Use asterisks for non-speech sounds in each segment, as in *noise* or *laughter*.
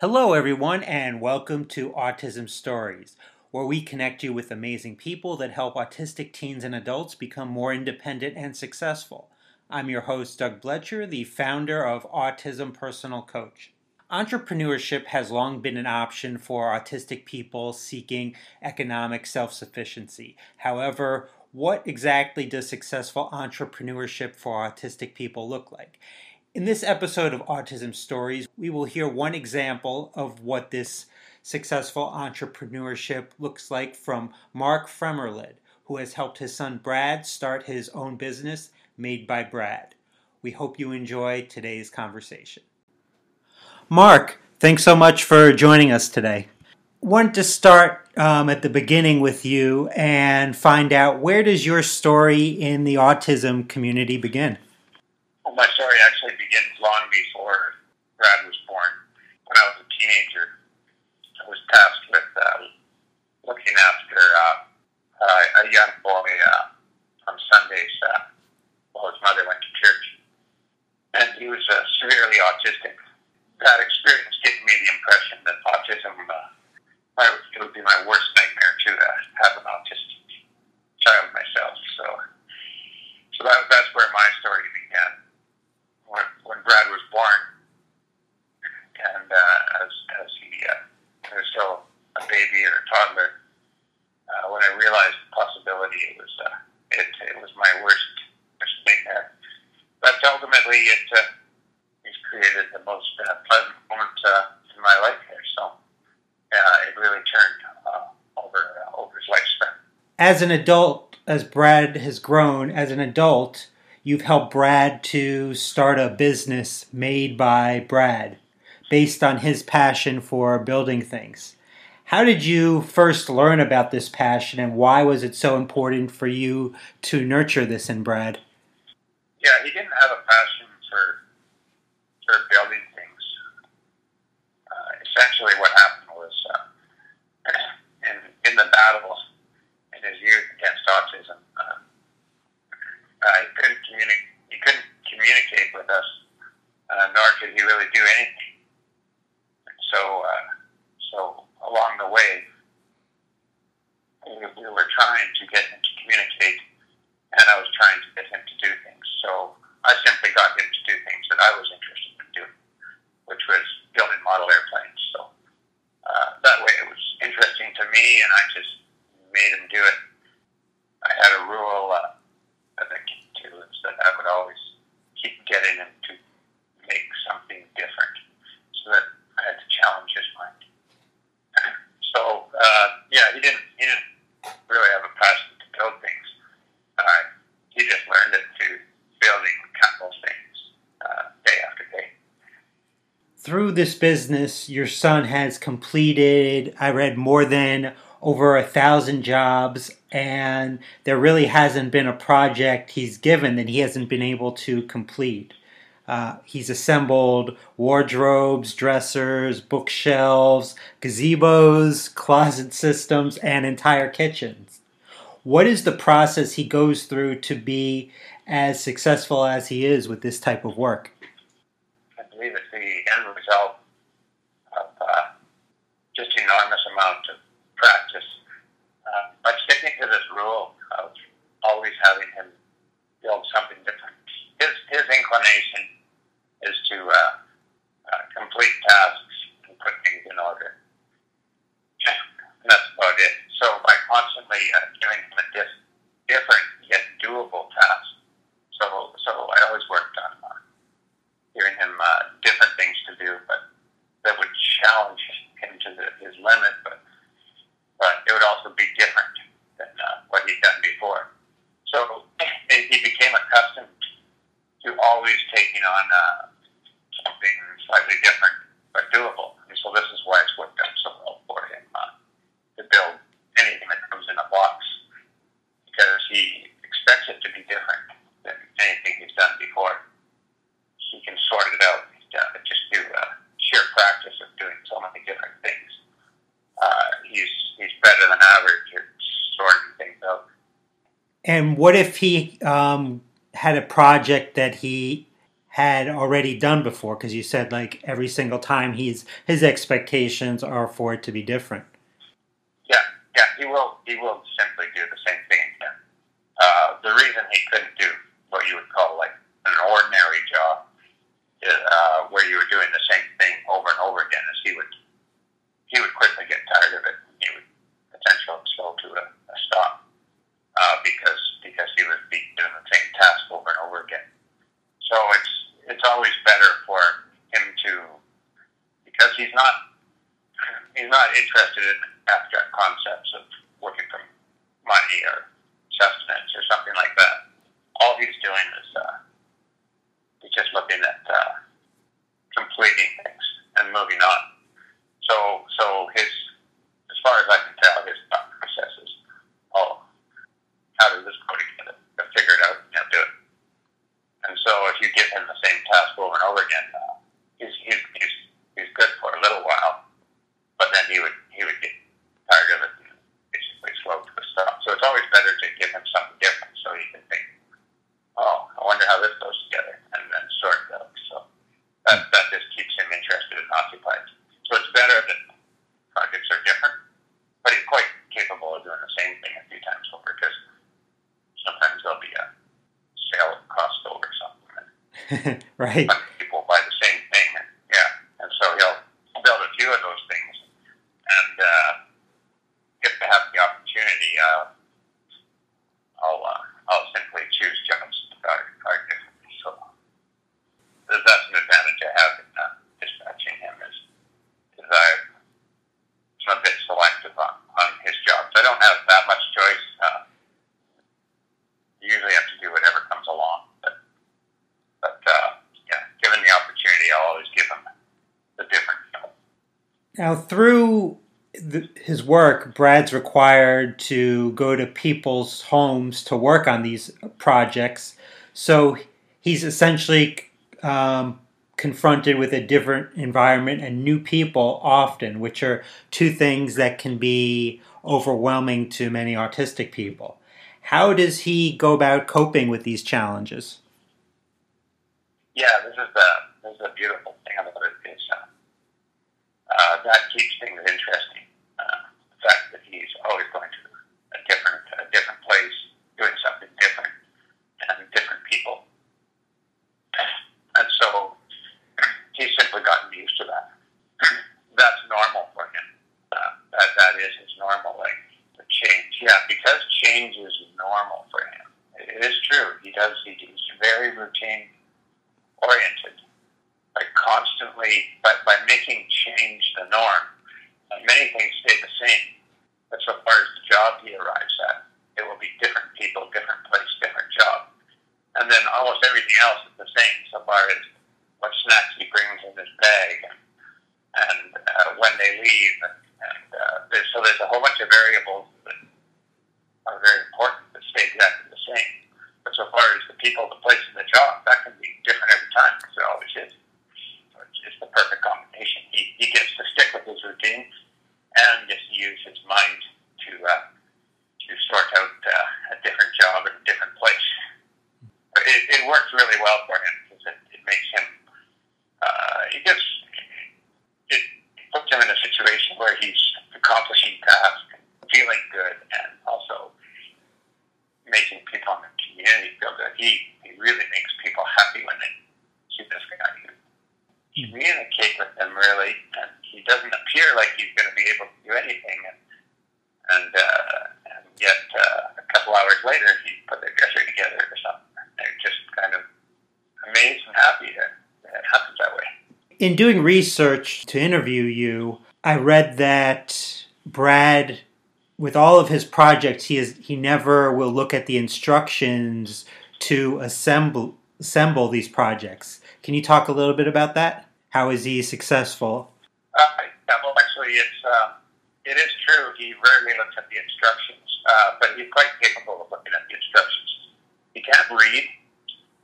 Hello, everyone, and welcome to Autism Stories, where we connect you with amazing people that help autistic teens and adults become more independent and successful. I'm your host, Doug Blecher, the founder of Autism Personal Coach. Entrepreneurship has long been an option for autistic people seeking economic self sufficiency. However, what exactly does successful entrepreneurship for autistic people look like? In this episode of Autism Stories, we will hear one example of what this successful entrepreneurship looks like from Mark Fremerlid, who has helped his son Brad start his own business, Made by Brad. We hope you enjoy today's conversation. Mark, thanks so much for joining us today. Want to start um, at the beginning with you and find out where does your story in the autism community begin? Well, my story actually begins long before Brad was born. When I was a teenager, I was tasked with uh, looking after uh, uh, a young boy uh, on Sundays uh, while his mother went to church. And he was uh, severely autistic. That experience gave me the impression that autism uh, my, it would be my worst nightmare to uh, have an autistic child myself. So, so that, that's where my story began when, when Brad was born, and uh, as as he uh, was still a baby or a toddler, uh, when I realized the possibility, it was uh, it it was my worst worst nightmare. But ultimately, it uh, it's created the most uh, pleasant moment uh, in my life here. So uh, it really turned uh, over uh, over his lifespan. As an adult, as Brad has grown, as an adult you've helped Brad to start a business made by Brad based on his passion for building things. How did you first learn about this passion and why was it so important for you to nurture this in Brad? Yeah, he didn't have a passion for for building things. Uh, essentially, what happened was uh, *clears throat* in in the battle in his youth against autism, uh. He couldn't communicate with us, uh, nor could he really do anything. So, uh, so along the way, we, we were trying to get him to communicate, and I was trying to get him to do things. So I simply got him to do things that I was interested in doing, which was building model airplanes. So uh, that way, it was interesting to me, and I just made him do it. I had a rule. Uh, that I came to is that I would always keep getting him to make something different so that I had to challenge his mind. so, uh, yeah, he didn't, he didn't really have a passion to build things. Uh, he just learned it through building countless things uh, day after day. Through this business, your son has completed, I read, more than over a thousand jobs, and there really hasn't been a project he's given that he hasn't been able to complete. Uh, he's assembled wardrobes, dressers, bookshelves, gazebos, closet systems, and entire kitchens. What is the process he goes through to be as successful as he is with this type of work? Believe it's the end result of uh, just enormous amount of practice. Uh, by sticking to this rule of always having him build something different, his, his inclination is to uh, uh, complete tasks and put things in order. And that's about it. So by constantly uh, giving him a dis- different yet doable task, so so I always worked on uh, giving him uh, different things to do, but that would challenge him to the, his limit, but but it would also be different than uh, what he'd done before. So he became accustomed to always taking on uh, something slightly different but doable. And so this is why it's worked out so well for him uh, to build anything that comes in a box because he expects it to be different than anything he's done before. He can sort it out uh, just through uh, sheer practice of doing so many different things. Uh, he's he's better than average at sorting things out. And what if he um, had a project that he had already done before because you said like every single time he's his expectations are for it to be different. Yeah, yeah, he will. He will simply do the same thing again. Uh, the reason he couldn't do what you would call like an ordinary job, uh, where you were doing the same thing over and over again, is he would he would quickly get tired of it. He would potentially slow to a, a stop uh, because because he would be doing the same task over and over again. So it's it's always better for him to because he's not he's not interested in abstract concepts of working for money or sustenance or something like that. All he's doing is uh, he's just looking at uh, completing things and moving on. So so his as far as I can tell, his thought process is, oh, how does this go together? Figure it out and do it. And so if you give him the same task over and over again, uh, he's, he's, he's, he's good for a little while, but then he would, he would get tired of it and basically slow to a stop. So it's always better to give him something different so he can think, oh, I wonder how this goes together, and then sort it out. So that, that just keeps him interested and occupied. So it's better that projects are different, but he's quite capable of doing the same thing a few times over because sometimes there'll be a sale at Costco or something. right. People buy the same thing. And, yeah. And so he'll build a few of those things. And uh, if they have the opportunity, uh, I'll, uh, I'll simply choose jobs that are, are different. So that's an advantage I have in uh, dispatching him is, is I'm a bit selective on, on his jobs. I don't have that much choice. Uh, you usually have to do whatever comes along. But, but uh, yeah, given the opportunity, I'll always give him the different job. Now, through the, his work, Brad's required to go to people's homes to work on these projects. So he's essentially um, confronted with a different environment and new people often, which are two things that can be overwhelming to many autistic people. How does he go about coping with these challenges? Yeah, this is the this is a beautiful thing about it is uh, uh, that keeps things interesting. Uh, the fact that he's always going to a different a different place, doing something different, and different people, and so he's simply gotten used to that. That's normal for him. Uh, that that is his normal like the change. Yeah, because change is normal for him. It is true. He does. He, he's very routine oriented. By constantly, by, by making change the norm, uh, many things stay the same. But so far as the job he arrives at, it will be different people, different place, different job. And then almost everything else is the same so far as what snacks he brings in his bag and, and uh, when they leave. And, and uh, there's, so there's a whole bunch of variables that are very important that stay exactly the same. But so far as the people, the place, and the job, that can be different every time because it always is. So it's, it's the perfect combination. He, he gets to stick with his routine and gets to use his mind to uh, to sort out uh, a different job in a different place. But it, it works really well for him because it, it makes him. Uh, he gets it puts him in a situation where he's accomplishing tasks, feeling good, and also making people in the community feel good. He, he really makes people happy when they see this guy who communicate with them really, and he doesn't appear like he's going to be able to do anything, and and, uh, and yet uh, a later he put their dresser together or something. They're just kind of amazed and happy that, that it happens that way. In doing research to interview you, I read that Brad with all of his projects, he is he never will look at the instructions to assemble assemble these projects. Can you talk a little bit about that? How is he successful? Uh, yeah, well, actually, it's uh, it is true. He rarely looks at the instructions, uh, but he's quite capable of looking at the instructions. He can't read,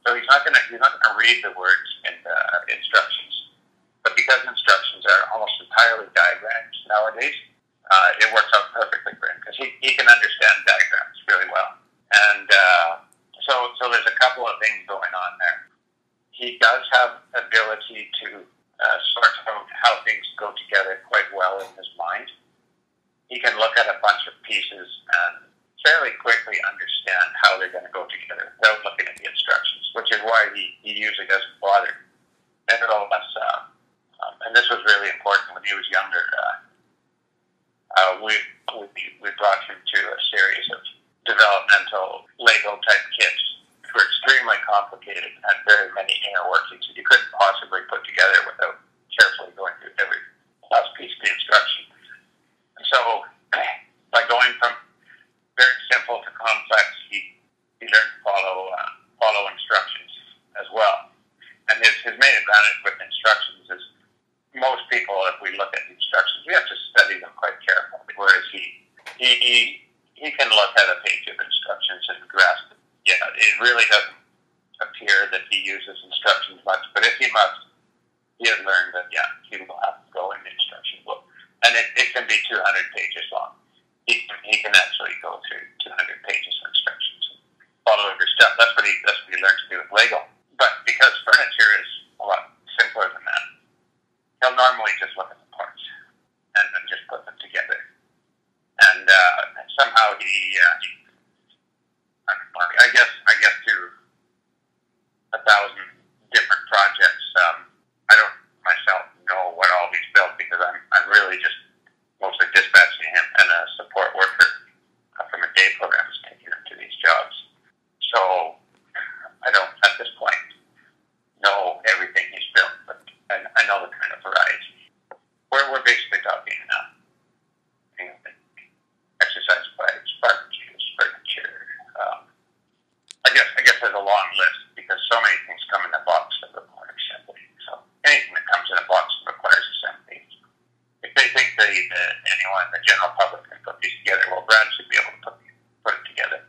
so he's not gonna he's not gonna read the words in the instructions. But because instructions are almost entirely diagrams nowadays, uh, it works out perfectly for him because he, he can understand diagrams really well. And uh, so, so there's a couple of things going on there. he does have ability to uh, sort out how things go together quite well in his mind. He can look at a bunch of pieces and fairly quickly understand how they're going to go together without looking at the instructions, which is why he, he usually doesn't bother. And it all us, uh, um, and this was really important when he was younger. Uh, uh, we, we we brought him to a series of developmental Lego type kits which were extremely complicated and had very many inner workings that you couldn't possibly put together without carefully going through every last piece of the instruction. So, by going from very simple to complex, he, he learned to follow uh, follow instructions as well. And his, his main advantage with instructions is most people, if we look at the instructions, we have to study them quite carefully. Whereas he he he can look at a page of instructions and grasp yeah, it really doesn't appear that he uses instructions much. But if he must, he has learned that yeah, he will have to go in the instruction book, and can be 200 pages long. He can, he can actually go through 200 pages of instructions, follow every step. That's what he that's what he learned to do with Lego. But because furniture is a lot simpler than that, he'll normally just look at the parts and then just put them together. And uh, somehow he, uh, he I guess I guess to a thousand different projects. Um, I don't myself know what all he's built because I'm I'm really just mostly dispatching him and a support worker uh, from a day program is taking him to these jobs. So I don't at this point know everything he's built, but I, I know the kind of variety. We're we're basically talking uh, you know, exercise bikes, barbecues, furniture. Um, I guess I guess there's a long list because so many things come in a box that require assembly. So anything that comes in a box requires assembly. If they think they, that anyone, the general public, can put these together, well, Brad should be able to put put it together.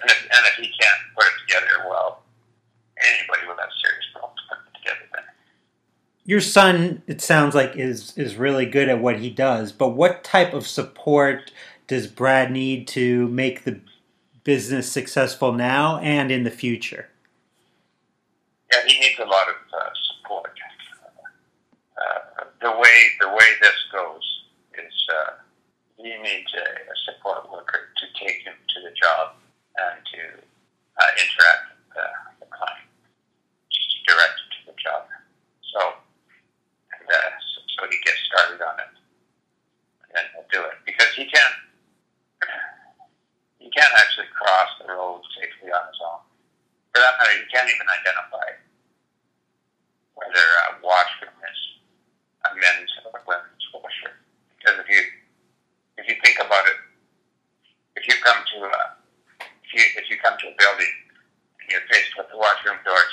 And if, and if he can't put it together, well, anybody with that serious problems put it together then. Your son, it sounds like, is is really good at what he does. But what type of support does Brad need to make the business successful now and in the future? Yeah, he needs a lot of uh, support. Uh, the way the way this goes is uh, he needs a, a, support worker to take him to the job and to uh, interact with the client, just to direct him to the job. So, and uh, so, so he gets started on it, and then he'll do it because he can't he can't actually cross the road safely on his own. For that matter, he can't even identify whether a washroom is a men's or a women's washer. Because if you if you think about it, if you come to a if you if you come to a building and you're faced with the washroom doors,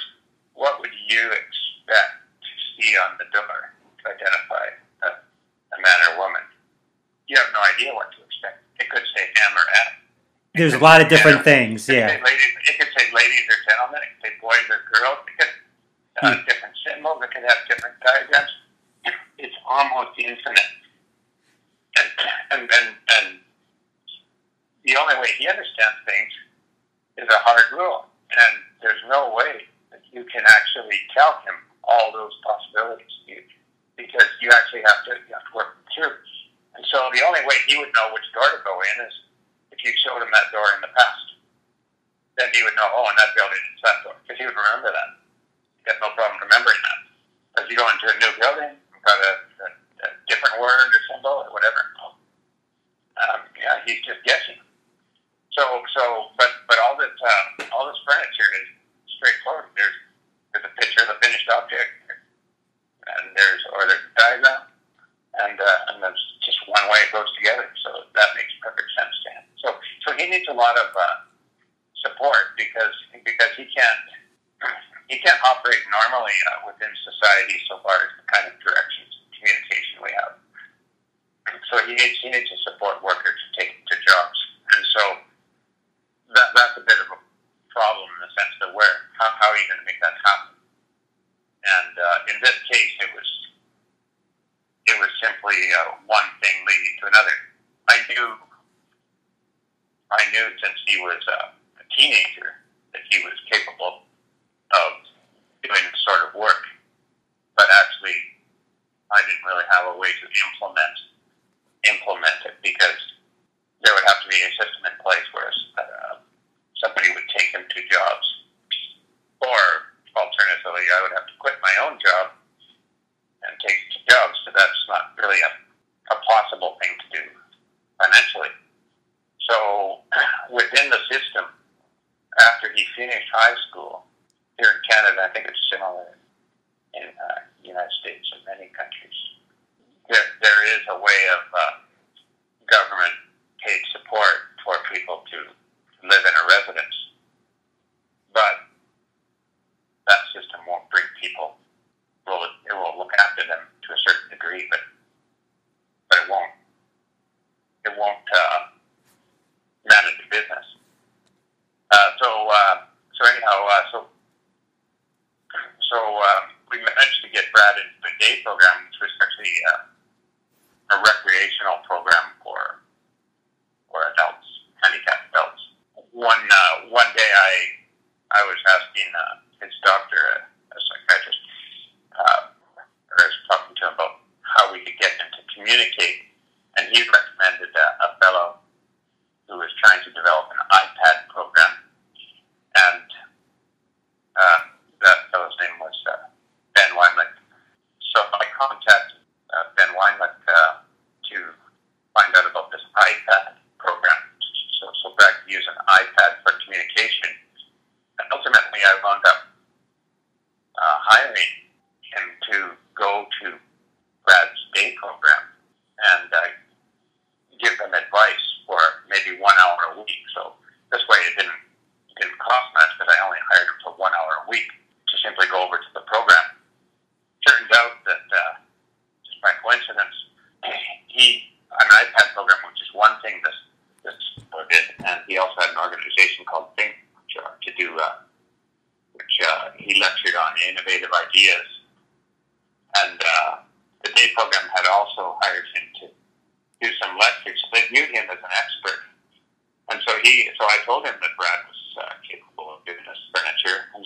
what would you expect to see on the door to identify a, a man or woman? You have no idea what to expect. It could say there's a lot of different things. Yeah. It could, ladies, it could say ladies or gentlemen. It could say boys or girls. It could have hmm. different symbols. It could have different diagrams. It's almost infinite. And, and, and, and the only way he understands things is a hard rule. And there's no way that you can actually tell him all those possibilities you, because you actually have to, you have to work through. And so the only way he would know which door to go in is you showed him that door in the past, then he would know, oh, in that building it's that door, because he would remember that. He had no problem remembering that. As you go into a new building, you've got a, a, a different word or symbol or whatever. Um, yeah, he's just guessing. So, so, but, but all this, uh, all this furniture is straightforward. There's, there's a picture of the finished object, and there's, or there's a diagram, and, uh, and there's just one way it goes together. So that makes perfect sense to him. So, so he needs a lot of uh, support because because he can't he can't operate normally uh, within society so far as the kind of directions communication we have. So he needs he needs a support worker to take to jobs, and so that that's a bit of a problem in the sense that where how, how are you going to make that happen? And uh, in this case, it was it was simply uh, one thing leading to another. I knew I knew since he was uh, a teenager that he was capable of doing the sort of work, but actually I didn't really have a way to implement implement it because there would have to be a system in place where uh, somebody would take him to jobs, or alternatively, I would have to quit my own job and take to jobs. So that's not really a possible thing to do financially. So within the system, after he finished high school here in Canada, I think it's similar in uh, United States and many countries. There, there is a way of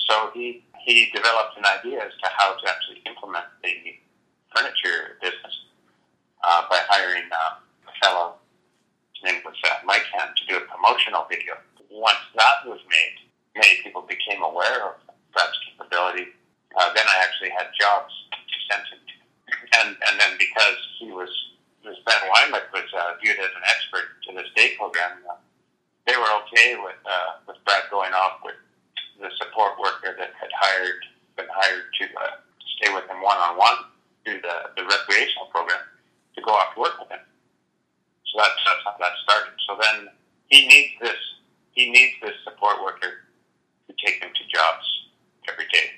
so he he developed an idea as to how to actually implement the furniture business uh, by hiring uh, a fellow, his name was uh, Mike Hand, to do a promotional video. Once that was made, many people became aware of Brad's capability. Uh, then I actually had jobs to send him to. And, and then because he was, this Ben Weinlich was uh, viewed as an expert to this day program, uh, they were okay with, uh, with Brad going off with the support worker that had hired, been hired to uh, stay with him one on one through the, the recreational program to go off to work with him. So that's, that's how that started. So then he needs this he needs this support worker to take him to jobs every day.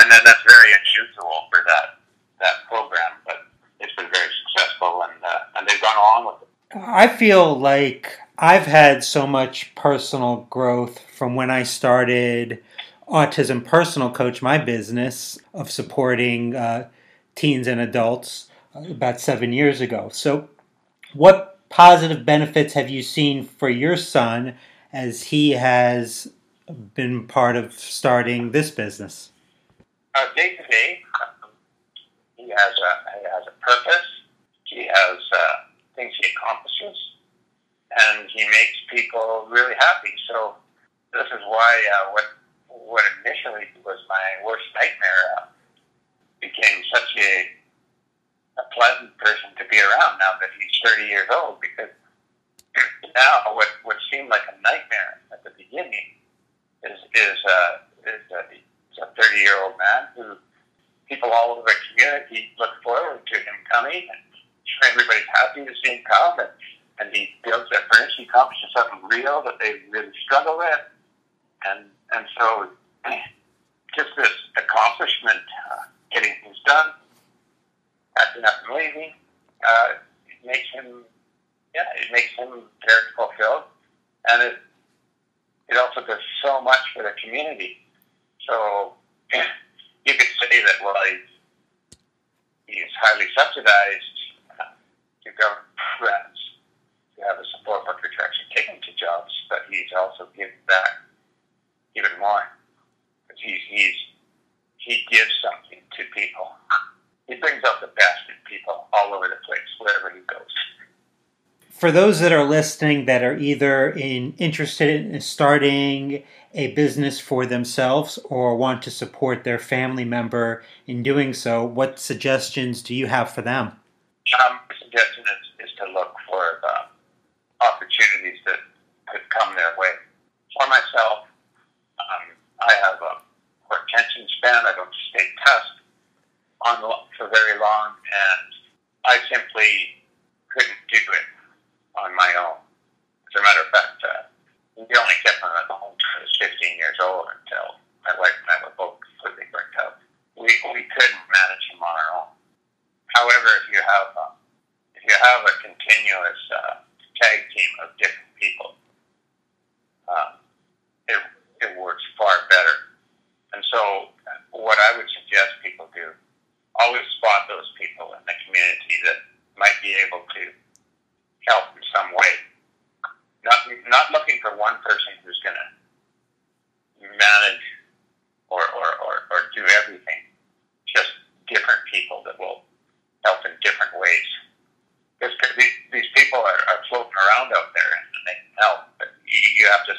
And then that's very unusual for that that program, but it's been very successful and uh, and they've gone along with it. I feel like I've had so much personal growth from when I started Autism Personal Coach, my business of supporting uh, teens and adults uh, about seven years ago. So, what positive benefits have you seen for your son as he has been part of starting this business? Uh, day to day, he has a he has a purpose. He has uh, things he accomplishes, and he makes people really happy. So this is why uh, what what initially was my worst nightmare uh, became such a a pleasant person to be around now that he's 30 years old because *clears throat* now what what seemed like a nightmare at the beginning is is uh, is a, a 30 year old man who people all over the community look forward to him coming and everybody's happy to see him come and, and he builds their furniture, he accomplishes something real that they really struggle with. And and so *clears throat* just this accomplishment uh, getting things done acting up and leaving uh, it makes him yeah, it makes him very fulfilled, and it it also does so much for the community. So *clears throat* you could say that well, he's, he's highly subsidized to government have a support worker to actually take him to jobs, but he's also given back even more because he's he's he gives something to people. He brings out the best in people all over the place, wherever he goes. For those that are listening that are either in, interested in starting a business for themselves or want to support their family member in doing so, what suggestions do you have for them? Um, suggestion is, is to look for uh, opportunities that could come their way. For myself, um, I have a poor attention span. I don't stay test on for very long, and I simply couldn't do it on my own. As a matter of fact, uh, we only kept him at home he was 15 years old until my wife and I were both completely burnt out. We, we couldn't manage him on our own. However, if you have uh, if you have a continuous uh, tag team of different people, uh, it, it works far better. And so, what I would suggest people do, always spot those people in the community that might be able to help in some way. Not, not looking for one person who's going to manage or, or, or, or do everything, just different people that will help in different ways. Because these, these people are, are floating around out there and they can help, but you, you have to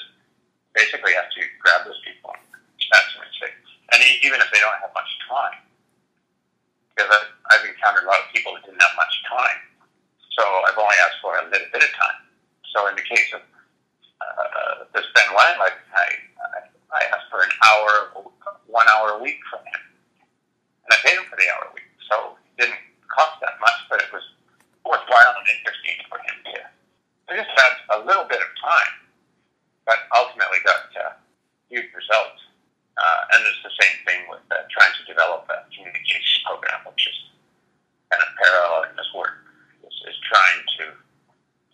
basically have to grab those people and snatch them and say, and even if they don't have much time, because I've, I've encountered a lot of people that didn't have much time, so I've only asked for a little bit of time. So in the case of uh, this Ben Weinlein, I, I asked for an hour, one hour a week from him, and I paid him for the hour a week. So it didn't cost that much, but it was worthwhile and interesting for him to. I just had a little bit of time, but ultimately got uh, huge results. Uh, and it's the same thing with uh, trying to develop a communication program, which is kind of parallel in this work is trying to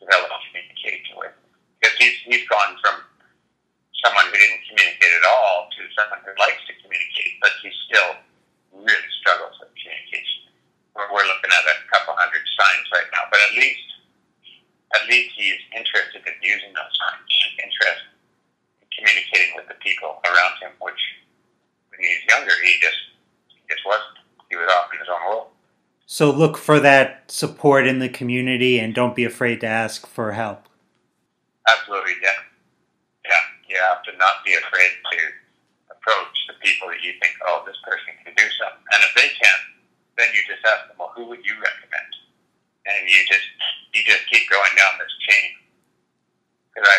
develop communication with. Because he's, he's gone from someone who didn't communicate at all to someone who likes to communicate, but he still really struggles with communication. We're, we're looking at a couple hundred signs right now, but at least at least he's interested in using those signs, interested in communicating with the people around him, which when he was younger he just he just wasn't. He was off in his own world. So look for that support in the community and don't be afraid to ask for help. Absolutely, yeah. Yeah, you have to not be afraid to approach the people that you think, oh, this person can do something. And if they can, then you just ask them, well, who would you recommend? And you just you just keep going down this chain. Because I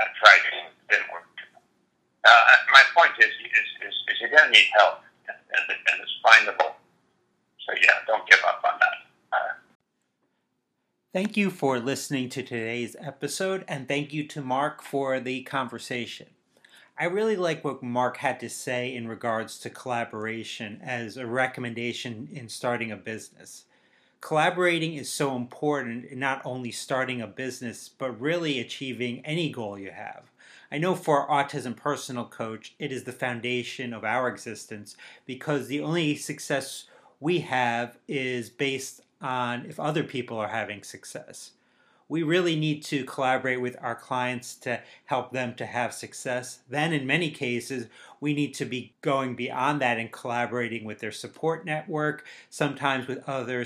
I tried it, didn't work. Uh, my point is, is, is, is you're going to need help, and, and, and it's findable so yeah, don't give up on that. Uh, thank you for listening to today's episode, and thank you to Mark for the conversation. I really like what Mark had to say in regards to collaboration as a recommendation in starting a business. Collaborating is so important in not only starting a business, but really achieving any goal you have. I know for Autism Personal Coach, it is the foundation of our existence because the only success we have is based on if other people are having success. We really need to collaborate with our clients to help them to have success. Then, in many cases, we need to be going beyond that and collaborating with their support network, sometimes with other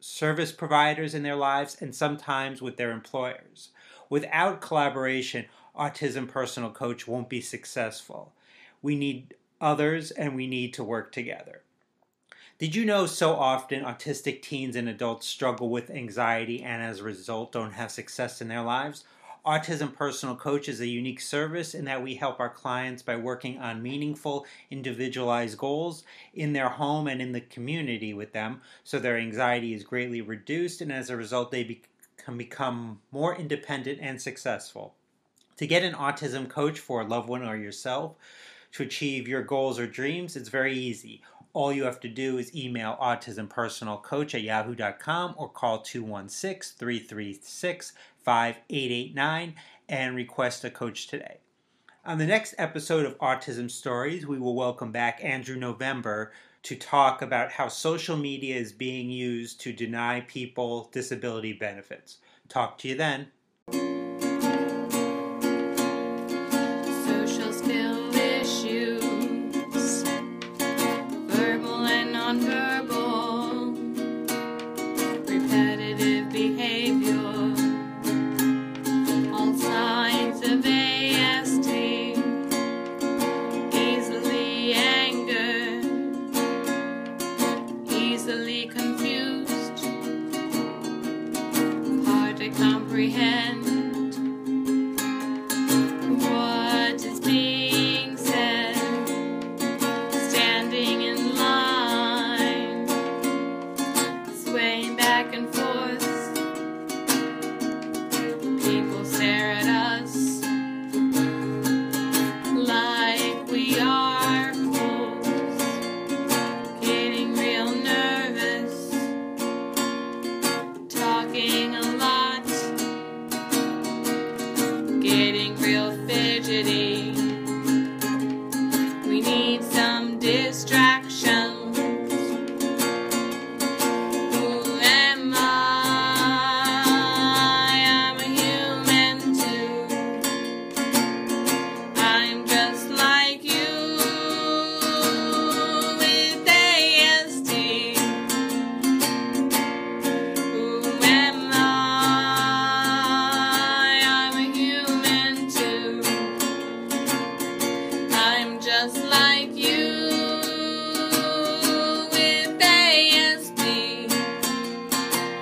service providers in their lives, and sometimes with their employers. Without collaboration, Autism Personal Coach won't be successful. We need others and we need to work together. Did you know so often autistic teens and adults struggle with anxiety and as a result don't have success in their lives? Autism Personal Coach is a unique service in that we help our clients by working on meaningful, individualized goals in their home and in the community with them so their anxiety is greatly reduced and as a result they be- can become more independent and successful. To get an autism coach for a loved one or yourself to achieve your goals or dreams, it's very easy all you have to do is email autismpersonalcoach at yahoo.com or call 216 336 5889 and request a coach today. On the next episode of Autism Stories, we will welcome back Andrew November to talk about how social media is being used to deny people disability benefits. Talk to you then.